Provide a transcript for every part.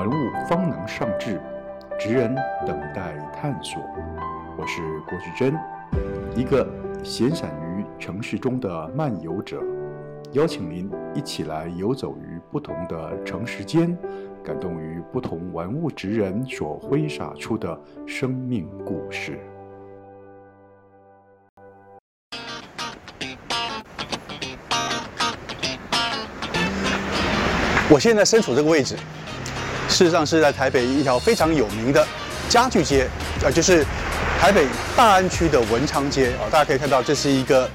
玩物方能上志，职人等待探索。我是郭旭珍，一个闲散于城市中的漫游者，邀请您一起来游走于不同的城市间，感动于不同玩物职人所挥洒出的生命故事。我现在身处这个位置，事实上是在台北一条非常有名的家具街，呃，就是台北大安区的文昌街啊。大家可以看到，这是一个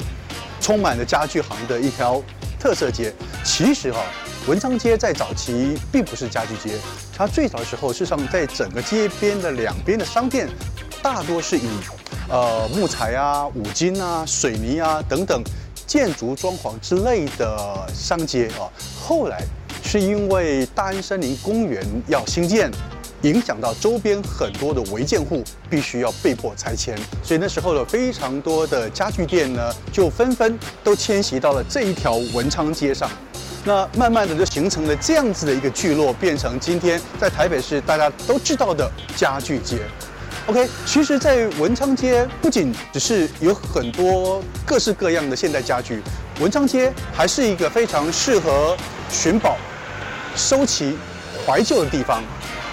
充满了家具行的一条特色街。其实哈，文昌街在早期并不是家具街，它最早的时候，事实上在整个街边的两边的商店，大多是以呃木材啊、五金啊、水泥啊等等建筑装潢之类的商街啊。后来。是因为大安森林公园要兴建，影响到周边很多的违建户，必须要被迫拆迁，所以那时候的非常多的家具店呢，就纷纷都迁徙到了这一条文昌街上。那慢慢的就形成了这样子的一个聚落，变成今天在台北市大家都知道的家具街。OK，其实，在文昌街不仅只是有很多各式各样的现代家具，文昌街还是一个非常适合寻宝。收集怀旧的地方，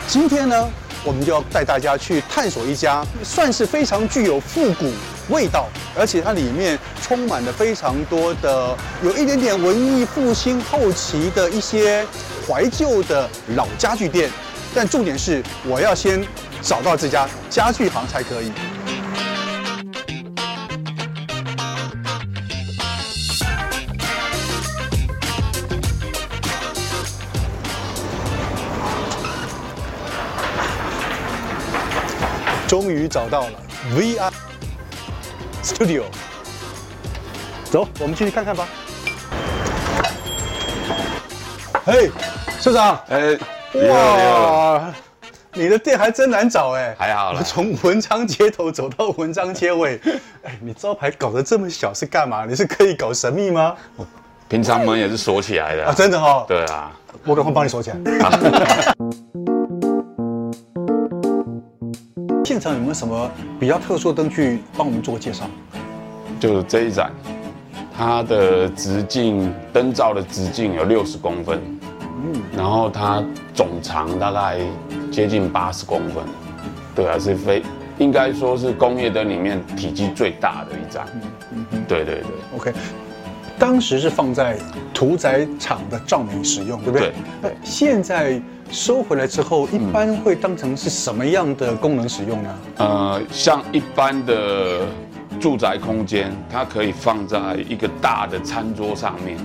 今天呢，我们就要带大家去探索一家算是非常具有复古味道，而且它里面充满了非常多的有一点点文艺复兴后期的一些怀旧的老家具店。但重点是，我要先找到这家家具行才可以。终于找到了 VR Studio，走，我们进去看看吧。嘿，社长，哎，哇，你的店还真难找哎，还好了，从文昌街头走到文昌街尾，哎，你招牌搞得这么小是干嘛？你是可以搞神秘吗？平常门也是锁起来的啊，真的哈？对啊，我赶快帮你锁起来。现场有没有什么比较特殊的灯具帮我们做个介绍？就是这一盏，它的直径灯罩的直径有六十公分，嗯，然后它总长大概接近八十公分，对啊，是非应该说是工业灯里面体积最大的一盏，嗯嗯，对对对，OK，当时是放在屠宰场的照明使用，对不对？对，现在。收回来之后，一般会当成是什么样的功能使用呢？呃，像一般的住宅空间，它可以放在一个大的餐桌上面，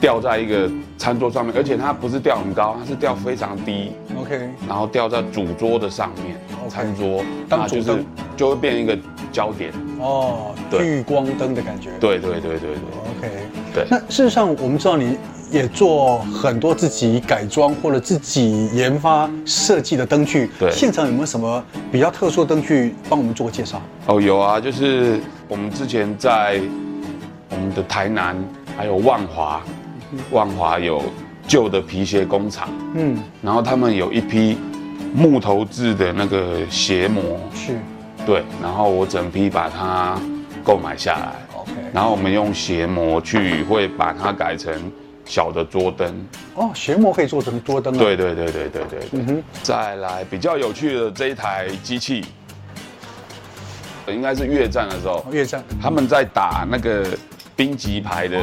吊在一个餐桌上面，而且它不是吊很高，它是吊非常低。OK，然后吊在主桌的上面.餐桌，当主灯就会变一个焦点。哦，聚光灯的感觉。对对对对对。OK，对。那事实上，我们知道你。也做很多自己改装或者自己研发设计的灯具。对，现场有没有什么比较特殊的灯具帮我们做个介绍？哦，有啊，就是我们之前在我们的台南还有万华，万华有旧的皮鞋工厂，嗯，然后他们有一批木头制的那个鞋模，是，对，然后我整批把它购买下来，OK，然后我们用鞋模去会把它改成。小的桌灯。哦，鞋模可以做成桌灯啊！对对对对对对，对。嗯哼，再来比较有趣的这一台机器，应该是越战的时候，越战。他们在打那个兵级牌的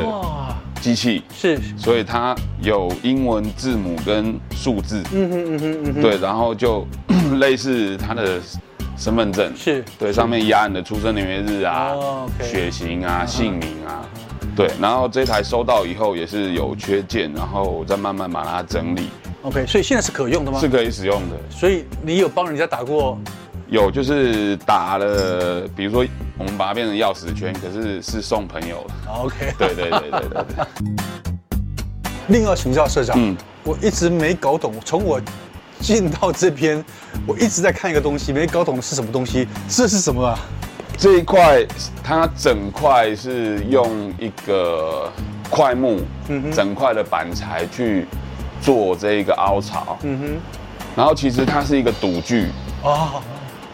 机器，是，所以它有英文字母跟数字，嗯哼嗯哼嗯哼，对，然后就 类似它的身份证，是对，上面压你的出生年月日啊、血型啊、姓名啊。对，然后这台收到以后也是有缺件，然后我再慢慢把它整理。OK，所以现在是可用的吗？是可以使用的。所以你有帮人家打过？有，就是打了，比如说我们把它变成钥匙圈，可是是送朋友的。OK，对对对对对对。另外请教社长，嗯，我一直没搞懂，从我进到这边，我一直在看一个东西，没搞懂是什么东西，这是什么啊？这一块，它整块是用一个块木，嗯整块的板材去做这个凹槽。嗯哼。然后其实它是一个赌具哦，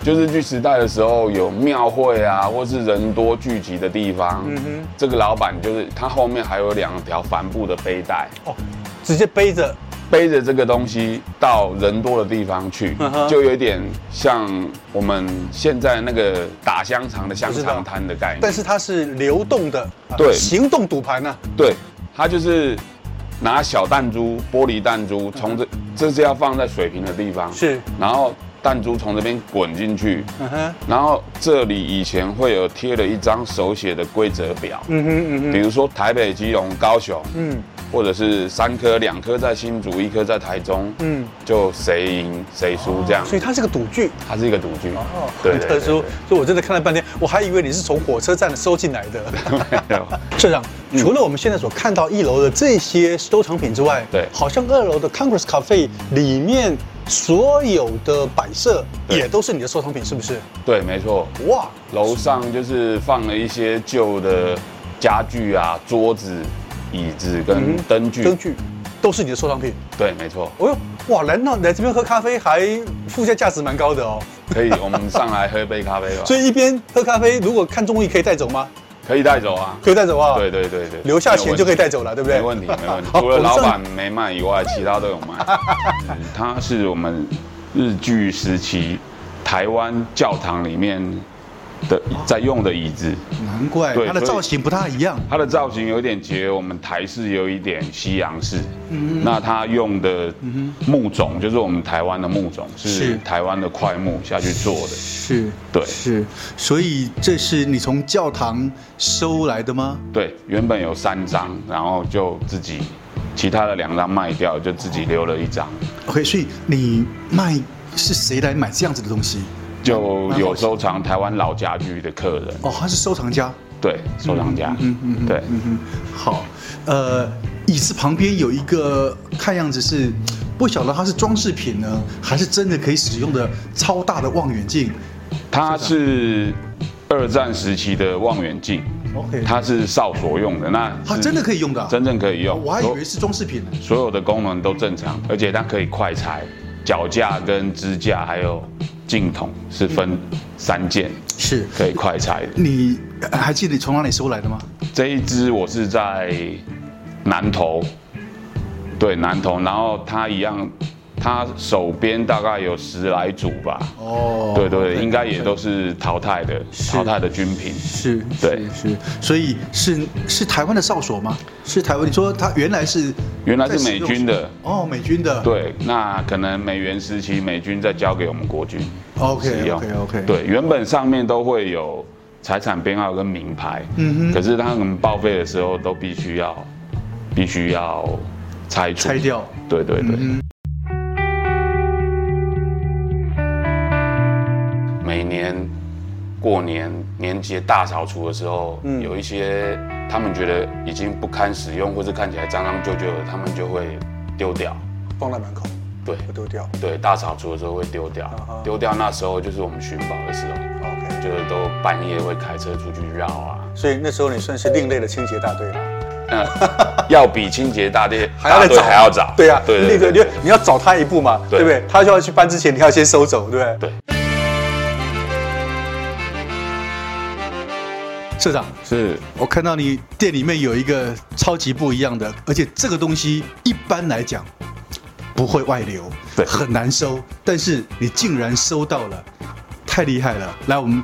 就是日据时代的时候有庙会啊，或是人多聚集的地方。嗯哼。这个老板就是他后面还有两条帆布的背带哦，直接背着。背着这个东西到人多的地方去，就有点像我们现在那个打香肠的香肠摊的概念。但是它是流动的，对，行动赌盘呢？对，它就是拿小弹珠、玻璃弹珠，从这这是要放在水平的地方，是，然后弹珠从这边滚进去，然后这里以前会有贴了一张手写的规则表，嗯哼嗯哼，比如说台北、基隆、高雄，嗯。或者是三颗，两颗在新竹，一颗在台中，嗯，就谁赢谁输这样。所以它是个赌具，它是一个赌具，哦，很特殊。所以我真的看了半天，我还以为你是从火车站收进来的。社长，除了我们现在所看到一楼的这些收藏品之外，对，好像二楼的 Congress Cafe 里面所有的摆设也都是你的收藏品，是不是？对，没错。哇，楼上就是放了一些旧的家具啊，桌子。椅子跟灯具，灯具都是你的收藏品。对，没错。哦呦，哇，来那来这边喝咖啡还附加价值蛮高的哦。可以，我们上来喝一杯咖啡吧。所以一边喝咖啡，如果看中意可以带走吗？可以带走啊，可以带走啊。对对对对，留下钱就可以带走了，对不对？没问题，没问题。除了老板没卖以外，其他都有卖。它是我们日据时期台湾教堂里面的在用的椅子，难怪它的造型不太一样。它的造型有点结我们台式有一点西洋式。嗯，那它用的木种就是我们台湾的木种，是台湾的块木下去做的。是，对，是。所以这是你从教堂收来的吗？对，原本有三张，然后就自己其他的两张卖掉，就自己留了一张。OK，所以你卖是谁来买这样子的东西？就有收藏台湾老家具的客人。哦，他是收藏家，对，收藏家，嗯嗯，嗯对，嗯嗯，好，呃，椅子旁边有一个，看样子是不晓得它是装饰品呢，还是真的可以使用的超大的望远镜？它是二战时期的望远镜，OK，它是哨所用的，那它真的可以用的，啊，真正可以用，我还以为是装饰品呢，所有的功能都正常，而且它可以快拆，脚架跟支架还有。镜筒是分三件，是可以快拆的。你还记得你从哪里收来的吗？这一只我是在南投，对南投，然后它一样。他手边大概有十来组吧。哦，对对，应该也都是淘汰的，淘汰的军品。是，对，是。所以是是台湾的哨所吗？是台湾？你说他原来是原来是美军的。哦，美军的。对，那可能美元时期美军再交给我们国军。OK OK OK。对，原本上面都会有财产编号跟名牌。嗯哼。可是他们报废的时候都必须要必须要拆除拆掉。对对对。每过年年节大扫除的时候，嗯，有一些他们觉得已经不堪使用，或是看起来脏脏旧旧的，他们就会丢掉，放在门口。对，丢掉。对，大扫除的时候会丢掉，丢、uh. 掉那时候就是我们寻宝的时候。OK，就是都半夜会开车出去绕啊。所以那时候你算是另类的清洁大队了。嗯，要比清洁大队 还要早，还要早。对啊，对，那个你你要早他一步嘛，对，对不对？他就要去搬之前，你要先收走，对不对？对。社长，是我看到你店里面有一个超级不一样的，而且这个东西一般来讲不会外流，对，很难收，但是你竟然收到了，太厉害了！来，我们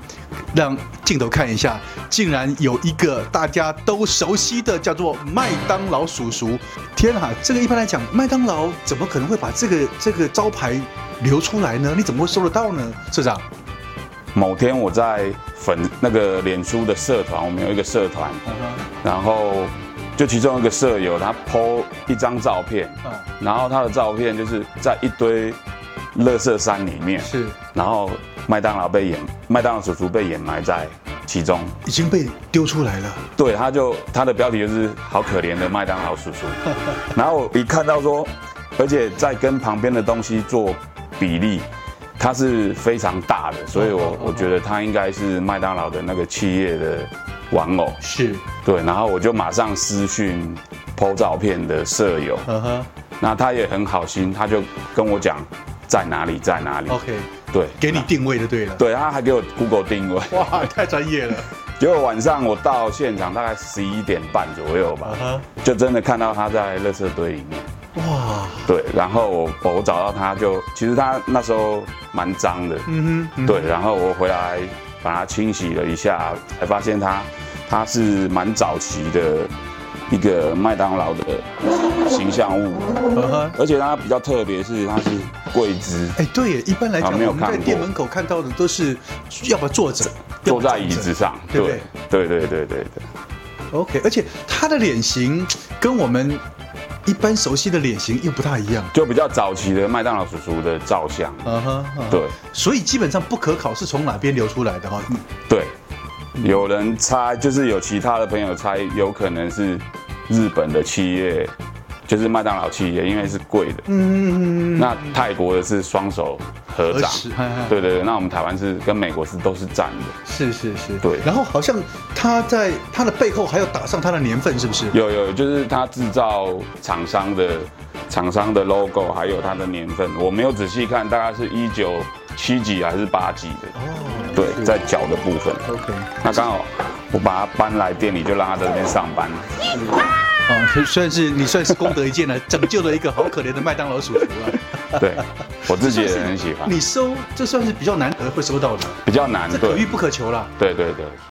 让镜头看一下，竟然有一个大家都熟悉的叫做麦当劳叔叔。天啊，这个一般来讲，麦当劳怎么可能会把这个这个招牌留出来呢？你怎么会收得到呢？社长，某天我在。粉那个脸书的社团，我们有一个社团，然后就其中一个舍友他 po 一张照片，然后他的照片就是在一堆垃圾山里面，是，然后麦当劳被掩，麦当劳叔叔被掩埋在其中，已经被丢出来了。对，他就他的标题就是好可怜的麦当劳叔叔，然后一看到说，而且在跟旁边的东西做比例。它是非常大的，所以我我觉得它应该是麦当劳的那个企业的玩偶。是，对，然后我就马上私讯 po 照片的舍友，那他也很好心，他就跟我讲在哪里，在哪里。OK，对，给你定位就对了。对，他还给我 Google 定位。哇，太专业了。结果晚上我到现场大概十一点半左右吧，uh. 就真的看到他在垃圾堆里面。哇，对，然后我我找到他就，其实他那时候蛮脏的。嗯哼，对，然后我回来把它清洗了一下，才发现他他是蛮早期的。一个麦当劳的形象物，而且它比较特别，是它是跪姿。哎，对耶，一般来讲，我们在店门口看到的都是要不坐着，坐在椅子上，对对？对对对对对。OK，而且他的脸型跟我们一般熟悉的脸型又不太一样，就比较早期的麦当劳叔叔的照相。嗯哼，对。所以基本上不可考是从哪边流出来的哈？对。有人猜，就是有其他的朋友猜，有可能是日本的企业，就是麦当劳企业，因为是贵的。嗯嗯嗯。那泰国的是双手合掌。对对对。那我们台湾是跟美国是都是站的。是是是。对。然后好像他在他的背后还要打上他的年份，是不是？有有，就是他制造厂商的厂商的 logo，还有它的年份。我没有仔细看，大概是一九七几还是八几的。哦。对，在脚的部分。OK，那刚好我把它搬来店里，就让他在这边上班。哦，算是你算是功德一件了，拯救了一个好可怜的麦当劳叔叔啊。对，我自己也很喜欢。你收这算是比较难得会收到的。比较难，这可遇不可求了。对对对。